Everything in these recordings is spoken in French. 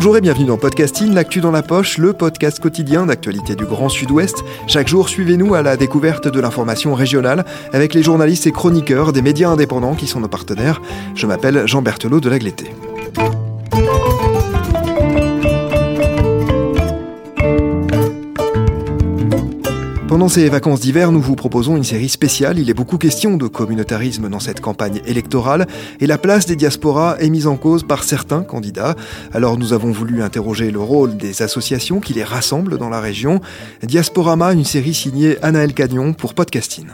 Bonjour et bienvenue dans Podcasting, l'actu dans la poche, le podcast quotidien d'actualité du Grand Sud-Ouest. Chaque jour, suivez-nous à la découverte de l'information régionale avec les journalistes et chroniqueurs des médias indépendants qui sont nos partenaires. Je m'appelle Jean Berthelot de Lagleté. Pendant ces vacances d'hiver, nous vous proposons une série spéciale. Il est beaucoup question de communautarisme dans cette campagne électorale et la place des diasporas est mise en cause par certains candidats. Alors nous avons voulu interroger le rôle des associations qui les rassemblent dans la région. Diasporama, une série signée Anaël Cagnon pour Podcasting.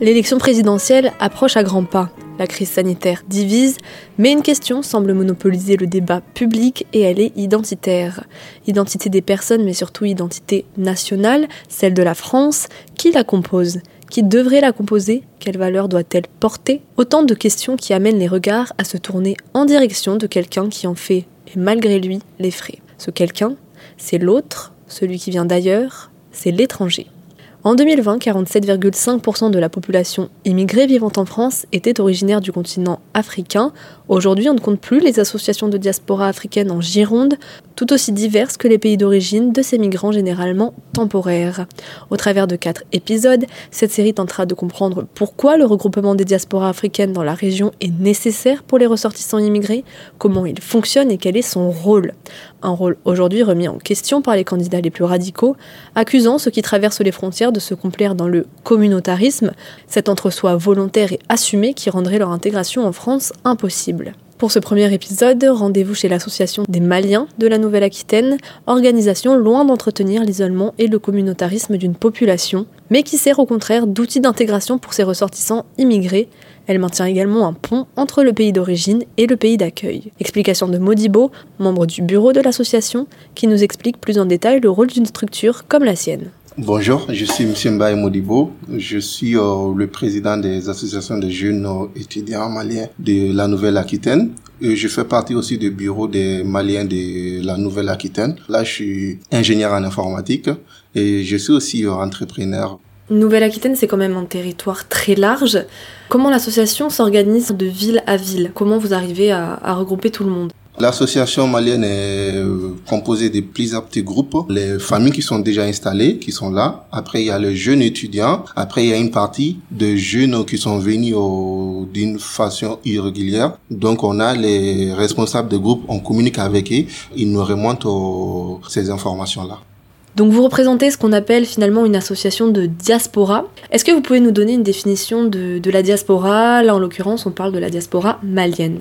L'élection présidentielle approche à grands pas. La crise sanitaire divise, mais une question semble monopoliser le débat public et elle est identitaire. Identité des personnes, mais surtout identité nationale, celle de la France. Qui la compose? Qui devrait la composer? Quelle valeur doit-elle porter? Autant de questions qui amènent les regards à se tourner en direction de quelqu'un qui en fait, et malgré lui, les frais. Ce quelqu'un, c'est l'autre, celui qui vient d'ailleurs, c'est l'étranger. En 2020, 47,5% de la population immigrée vivant en France était originaire du continent africain. Aujourd'hui, on ne compte plus les associations de diaspora africaine en Gironde, tout aussi diverses que les pays d'origine de ces migrants généralement temporaires. Au travers de quatre épisodes, cette série tentera de comprendre pourquoi le regroupement des diasporas africaines dans la région est nécessaire pour les ressortissants immigrés, comment il fonctionne et quel est son rôle. Un rôle aujourd'hui remis en question par les candidats les plus radicaux, accusant ceux qui traversent les frontières de se complaire dans le communautarisme, cet entre-soi volontaire et assumé qui rendrait leur intégration en France impossible. Pour ce premier épisode, rendez-vous chez l'Association des Maliens de la Nouvelle-Aquitaine, organisation loin d'entretenir l'isolement et le communautarisme d'une population, mais qui sert au contraire d'outil d'intégration pour ses ressortissants immigrés. Elle maintient également un pont entre le pays d'origine et le pays d'accueil. Explication de Modibo, membre du bureau de l'association, qui nous explique plus en détail le rôle d'une structure comme la sienne. Bonjour, je suis M. Mbaye Modibo. Je suis euh, le président des associations de jeunes euh, étudiants maliens de la Nouvelle-Aquitaine. Je fais partie aussi du bureau des Maliens de la Nouvelle-Aquitaine. Là, je suis ingénieur en informatique et je suis aussi euh, entrepreneur. Nouvelle-Aquitaine, c'est quand même un territoire très large. Comment l'association s'organise de ville à ville? Comment vous arrivez à regrouper tout le monde? L'association malienne est composée de plusieurs petits groupes. Les familles qui sont déjà installées, qui sont là. Après, il y a les jeunes étudiants. Après, il y a une partie de jeunes qui sont venus d'une façon irrégulière. Donc, on a les responsables de groupe, on communique avec eux. Ils nous remontent ces informations-là. Donc vous représentez ce qu'on appelle finalement une association de diaspora. Est-ce que vous pouvez nous donner une définition de la diaspora? Là en l'occurrence on parle de la diaspora malienne.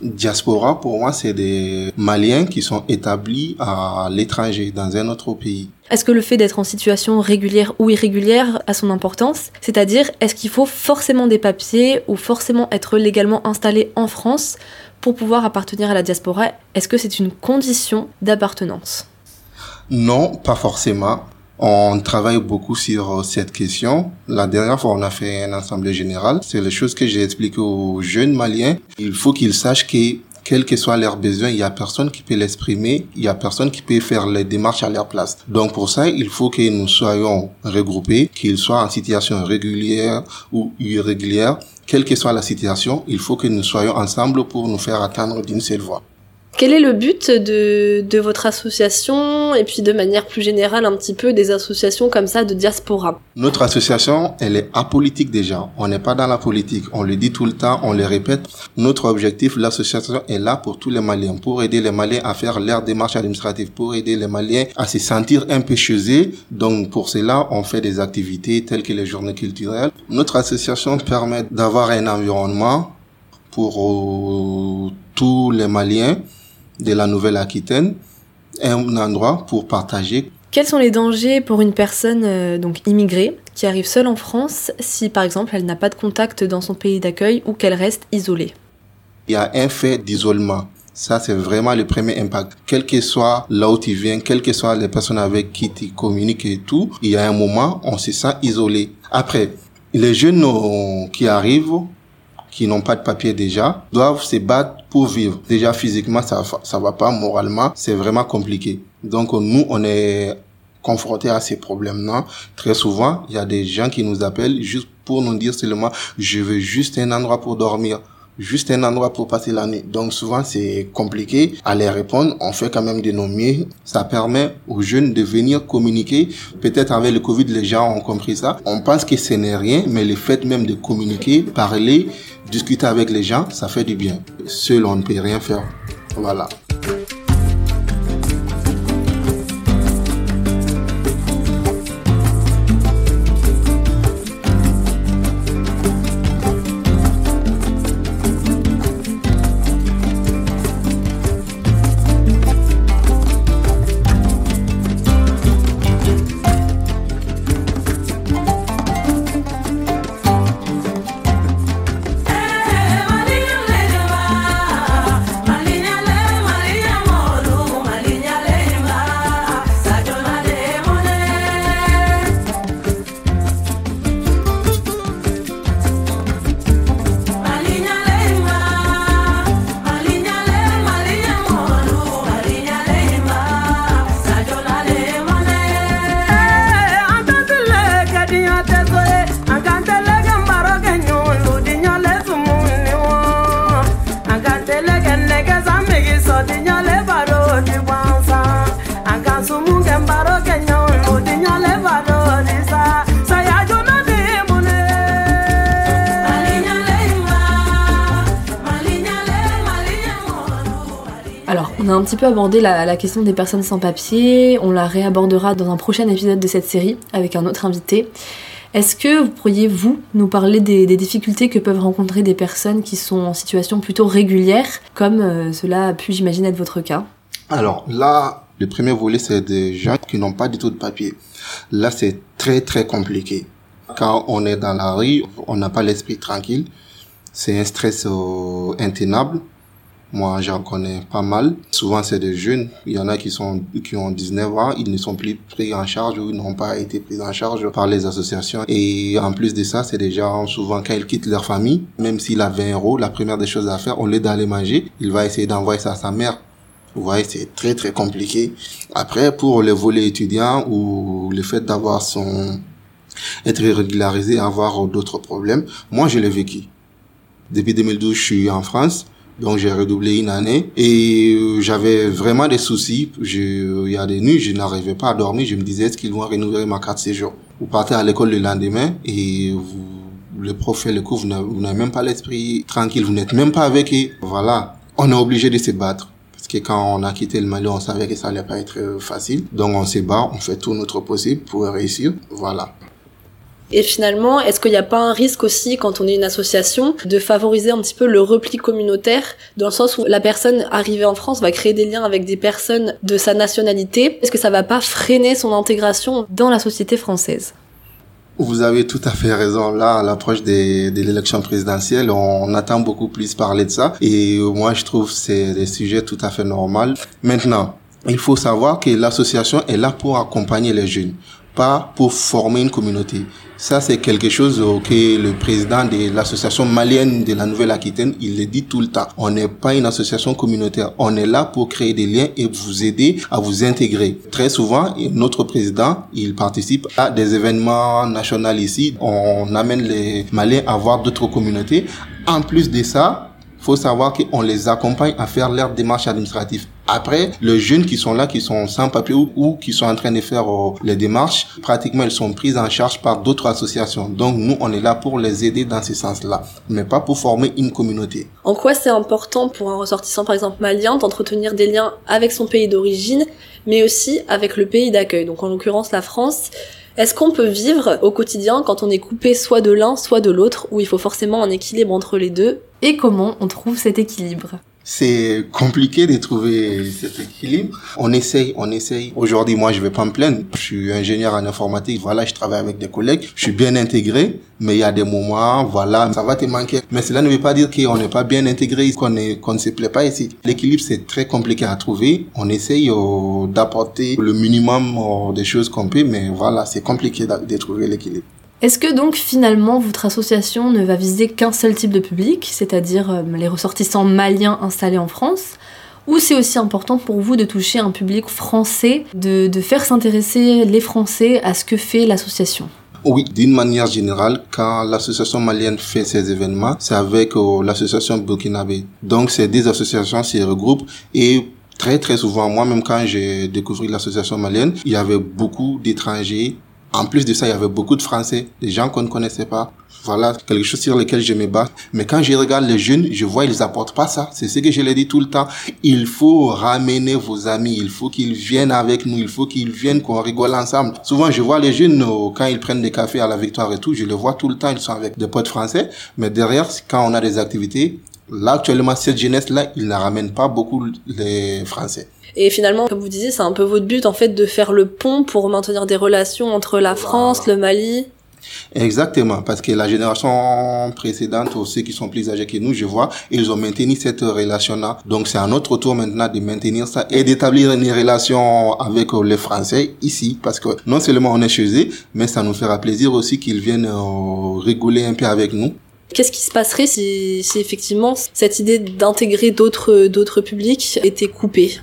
Diaspora, pour moi, c'est des Maliens qui sont établis à l'étranger, dans un autre pays. Est-ce que le fait d'être en situation régulière ou irrégulière a son importance? C'est-à-dire, est-ce qu'il faut forcément des papiers ou forcément être légalement installé en France pour pouvoir appartenir à la diaspora? Est-ce que c'est une condition d'appartenance? Non, pas forcément. On travaille beaucoup sur cette question. La dernière fois, on a fait un assemblée générale. C'est les choses que j'ai expliquées aux jeunes Maliens. Il faut qu'ils sachent que quels que soient leurs besoins, il y a personne qui peut l'exprimer, il y a personne qui peut faire les démarches à leur place. Donc pour ça, il faut que nous soyons regroupés, qu'ils soient en situation régulière ou irrégulière, quelle que soit la situation, il faut que nous soyons ensemble pour nous faire atteindre d'une seule voix. Quel est le but de, de, votre association et puis de manière plus générale un petit peu des associations comme ça de diaspora? Notre association, elle est apolitique déjà. On n'est pas dans la politique. On le dit tout le temps, on le répète. Notre objectif, l'association est là pour tous les Maliens, pour aider les Maliens à faire leurs démarches administratives, pour aider les Maliens à se sentir un peu chez. Donc pour cela, on fait des activités telles que les journées culturelles. Notre association permet d'avoir un environnement pour euh, tous les Maliens de la Nouvelle-Aquitaine, un endroit pour partager. Quels sont les dangers pour une personne euh, donc immigrée qui arrive seule en France si par exemple elle n'a pas de contact dans son pays d'accueil ou qu'elle reste isolée? Il y a un fait d'isolement. Ça, c'est vraiment le premier impact. Quel que soit là où tu viens, quelles que soient les personnes avec qui tu communiques et tout, il y a un moment, on se sent isolé. Après, les jeunes qui arrivent, qui n'ont pas de papier déjà, doivent se battre pour vivre. Déjà physiquement, ça ça va pas, moralement, c'est vraiment compliqué. Donc nous, on est confrontés à ces problèmes-là. Très souvent, il y a des gens qui nous appellent juste pour nous dire seulement je veux juste un endroit pour dormir juste un endroit pour passer la nuit. Donc souvent c'est compliqué à les répondre. On fait quand même de nos mieux. Ça permet aux jeunes de venir communiquer. Peut-être avec le Covid, les gens ont compris ça. On pense que ce n'est rien, mais le fait même de communiquer, parler, discuter avec les gens, ça fait du bien. Seul, on ne peut rien faire. Voilà. Petit peu abordé la, question des personnes sans papier, on la réabordera dans un prochain épisode de cette série avec un autre invité. Est-ce que vous pourriez, vous, nous parler des, difficultés que peuvent rencontrer des personnes qui sont en situation plutôt régulière, comme euh, cela a pu, j'imagine, être votre cas? Alors là, le premier volet, c'est des gens qui n'ont pas du tout de papier. Là, c'est très, très compliqué. Quand on est dans la rue, on n'a pas l'esprit tranquille. C'est un stress euh, intenable. Moi, j'en connais pas mal. Souvent, c'est des jeunes. Il y en a qui sont, qui ont 19 ans. Ils ne sont plus pris en charge ou n'ont pas été pris en charge par les associations. Et en plus de ça, c'est des gens, souvent, quand ils quittent leur famille, même s'il a 20 euros, la première des choses à faire, au lieu d'aller manger, il va essayer d'envoyer ça à sa mère. Vous voyez, c'est très, très compliqué. Après, pour les volets étudiants ou le fait d'avoir son, être régularisé, avoir d'autres problèmes, moi, je l'ai vécu. Depuis 2012, je suis en France. Donc j'ai redoublé une année et euh, j'avais vraiment des soucis. Je, il y a des nuits, je n'arrivais pas à dormir. Je me disais est-ce qu'ils vont renouveler ma carte séjour? Vous partez à l'école le lendemain et le prof fait le cours, vous n'avez même pas l'esprit tranquille, vous n'êtes même pas avec eux. Voilà, on est obligé de se battre. Parce que quand on a quitté le Mali, on savait que ça allait pas être euh, facile. Donc on se bat, on fait tout notre possible pour réussir. Voilà. Et finalement, est-ce qu'il n'y a pas un risque aussi, quand on est une association, de favoriser un petit peu le repli communautaire, dans le sens où la personne arrivée en France va créer des liens avec des personnes de sa nationalité? Est-ce que ça va pas freiner son intégration dans la société française? Vous avez tout à fait raison. Là, à l'approche de l'élection présidentielle, on attend beaucoup plus parler de ça. Et moi, je trouve que c'est des sujets tout à fait normal. Maintenant, il faut savoir que l'association est là pour accompagner les jeunes, pas pour former une communauté. Ça, c'est quelque chose que le président de l'association malienne de la Nouvelle-Aquitaine, il le dit tout le temps. On n'est pas une association communautaire. On est là pour créer des liens et vous aider à vous intégrer. Très souvent, notre président, il participe à des événements nationaux ici. On amène les Maliens à voir d'autres communautés. En plus de ça, faut savoir qu'on les accompagne à faire leurs démarches administratives. Après, les jeunes qui sont là, qui sont sans papier ou, qui sont en train de faire euh, les démarches, pratiquement ils sont pris en charge par d'autres associations. Donc nous, on est là pour les aider dans ce sens-là, mais pas pour former une communauté. En quoi c'est important pour un ressortissant, par exemple malien, d'entretenir des liens avec son pays d'origine, mais aussi avec le pays d'accueil, donc en l'occurrence la France est-ce qu'on peut vivre au quotidien quand on est coupé soit de l'un, soit de l'autre, où il faut forcément un équilibre entre les deux? Et comment on trouve cet équilibre? C'est compliqué de trouver cet équilibre. On essaye, on essaye. Aujourd'hui, moi, je vais pas me plaindre. Je suis ingénieur en informatique. Voilà, je travaille avec des collègues. Je suis bien intégré. Mais il y a des moments, voilà, ça va te manquer. Mais cela ne veut pas dire qu'on n'est pas bien intégré, qu'on qu'on ne se plaît pas ici. L'équilibre, c'est très compliqué à trouver. On essaye euh, d'apporter le minimum euh, des choses qu'on peut, mais voilà, c'est compliqué de trouver l'équilibre. Est-ce que donc finalement votre association ne va viser qu'un seul type de public, c'est-à-dire euh, les ressortissants maliens installés en France? Ou c'est aussi important pour vous de toucher un public français, de, faire s'intéresser les Français à ce que fait l'association? Oui, d'une manière générale, quand l'association malienne fait ses événements, c'est avec euh, l'association burkinabé. Donc, ces deux associations s'y regroupent et très très souvent, moi-même quand j'ai découvert l'association malienne, il y avait beaucoup d'étrangers en plus de ça, il y avait beaucoup de Français, des gens qu'on ne connaissait pas. Voilà, quelque chose sur lequel je me bats. Mais quand je regarde les jeunes, je vois ils apportent pas ça. C'est ce que je leur dis tout le temps. Il faut ramener vos amis. Il faut qu'ils viennent avec nous. Il faut qu'ils viennent qu'on rigole ensemble. Souvent, je vois les jeunes, euh, quand ils prennent des cafés à la victoire et tout, je les vois tout le temps. Ils sont avec des potes français. Mais derrière, quand on a des activités, là, actuellement, cette jeunesse-là, ils ne ramènent pas beaucoup les Français. Et finalement, comme vous disiez, c'est un peu votre but en fait de faire le pont pour maintenir des relations entre la France, le Mali. Exactement, parce que la génération précédente, ou ceux qui sont plus âgés que nous, je vois, ils ont maintenu cette relation-là. Donc c'est à notre tour maintenant de maintenir ça et d'établir une relation avec les Français ici, parce que non seulement on est chez eux, mais ça nous fera plaisir aussi qu'ils viennent euh, rigoler un peu avec nous. Qu'est-ce qui se passerait si, si effectivement cette idée d'intégrer d'autres d'autres publics était coupée?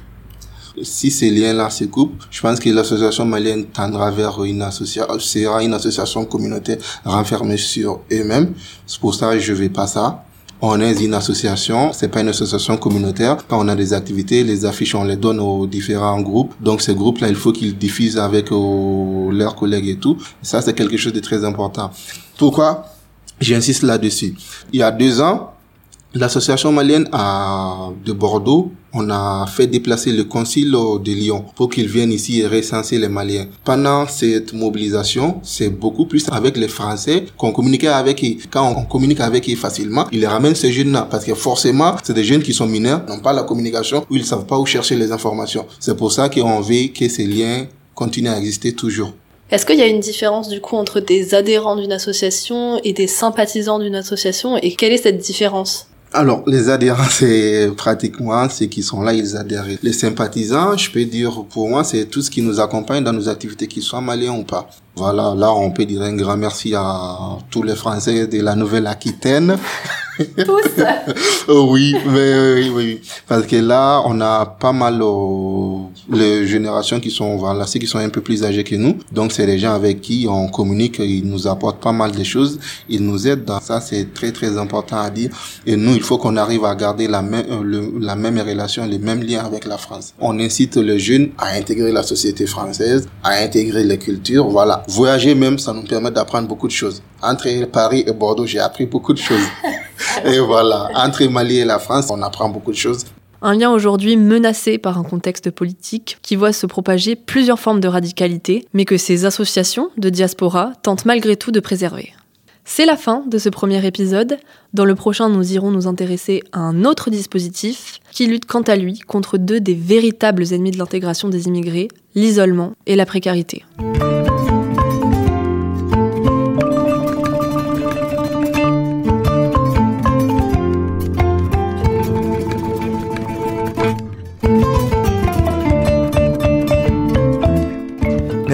Si ces liens-là se coupent, je pense que l'association malienne tendra vers une association, sera une association communautaire renfermée sur eux-mêmes. C'est pour ça que je vais pas ça. On est une association, c'est pas une association communautaire. Quand on a des activités, les affiches, on les donne aux différents groupes. Donc ces groupes-là, il faut qu'ils diffusent avec euh, leurs collègues et tout. Ça, c'est quelque chose de très important. Pourquoi? J'insiste là-dessus. Il y a deux ans, L'association malienne à, de Bordeaux, on a fait déplacer le concile de Lyon pour qu'il vienne ici et recenser les Maliens. Pendant cette mobilisation, c'est beaucoup plus avec les Français qu'on communiquait avec eux. Quand on communique avec eux facilement, ils ramènent ces jeunes-là parce que forcément, c'est des jeunes qui sont mineurs, n'ont pas la communication ou ils savent pas où chercher les informations. C'est pour ça qu'on veut que ces liens continuent à exister toujours. Est-ce qu'il y a une différence du coup entre des adhérents d'une association et des sympathisants d'une association et quelle est cette différence? Alors, les adhérents, c'est pratiquement ceux qui sont là, ils adhèrent. Les sympathisants, je peux dire, pour moi, c'est tout ce qui nous accompagne dans nos activités, qu'ils soient maliens ou pas. Voilà, là, on peut dire un grand merci à tous les Français de la Nouvelle-Aquitaine. Tous Oui, mais oui, oui. Parce que là, on a pas mal oh, les générations qui sont, voilà, ceux qui sont un peu plus âgés que nous. Donc, c'est des gens avec qui on communique, ils nous apportent pas mal de choses, ils nous aident dans ça, c'est très, très important à dire. Et nous, il faut qu'on arrive à garder la même, euh, la même relation, les mêmes liens avec la France. On incite les jeunes à intégrer la société française, à intégrer les cultures, voilà. Voyager même, ça nous permet d'apprendre beaucoup de choses. Entre Paris et Bordeaux, j'ai appris beaucoup de choses. et voilà, entre Mali et la France, on apprend beaucoup de choses. Un lien aujourd'hui menacé par un contexte politique qui voit se propager plusieurs formes de radicalité, mais que ces associations de diaspora tentent malgré tout de préserver. C'est la fin de ce premier épisode. Dans le prochain, nous irons nous intéresser à un autre dispositif qui lutte quant à lui contre deux des véritables ennemis de l'intégration des immigrés, l'isolement et la précarité.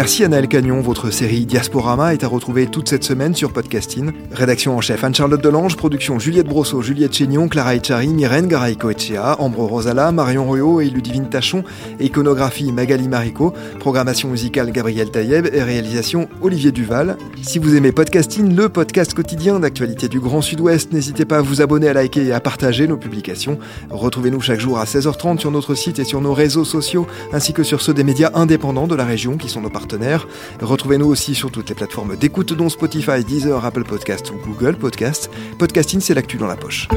Merci Anaël Cagnon, votre série Diasporama est à retrouver toute cette semaine sur Podcasting. Rédaction en chef Anne-Charlotte Delange, production Juliette Brosseau, Juliette Chénion, Clara Echari, Myrène Garay-Coetchea, Ambre Rosala, Marion Royo et Ludivine Tachon, iconographie Magali Marico, programmation musicale Gabriel Taïeb et réalisation Olivier Duval. Si vous aimez Podcasting, le podcast quotidien d'actualité du Grand Sud-Ouest, n'hésitez pas à vous abonner, à liker et à partager nos publications. Retrouvez-nous chaque jour à 16h30 sur notre site et sur nos réseaux sociaux, ainsi que sur ceux des médias indépendants de la région qui sont nos Retrouvez-nous aussi sur toutes les plateformes d'écoute dont Spotify, Deezer, Apple Podcast ou Google Podcast. Podcasting, c'est l'actu dans la poche.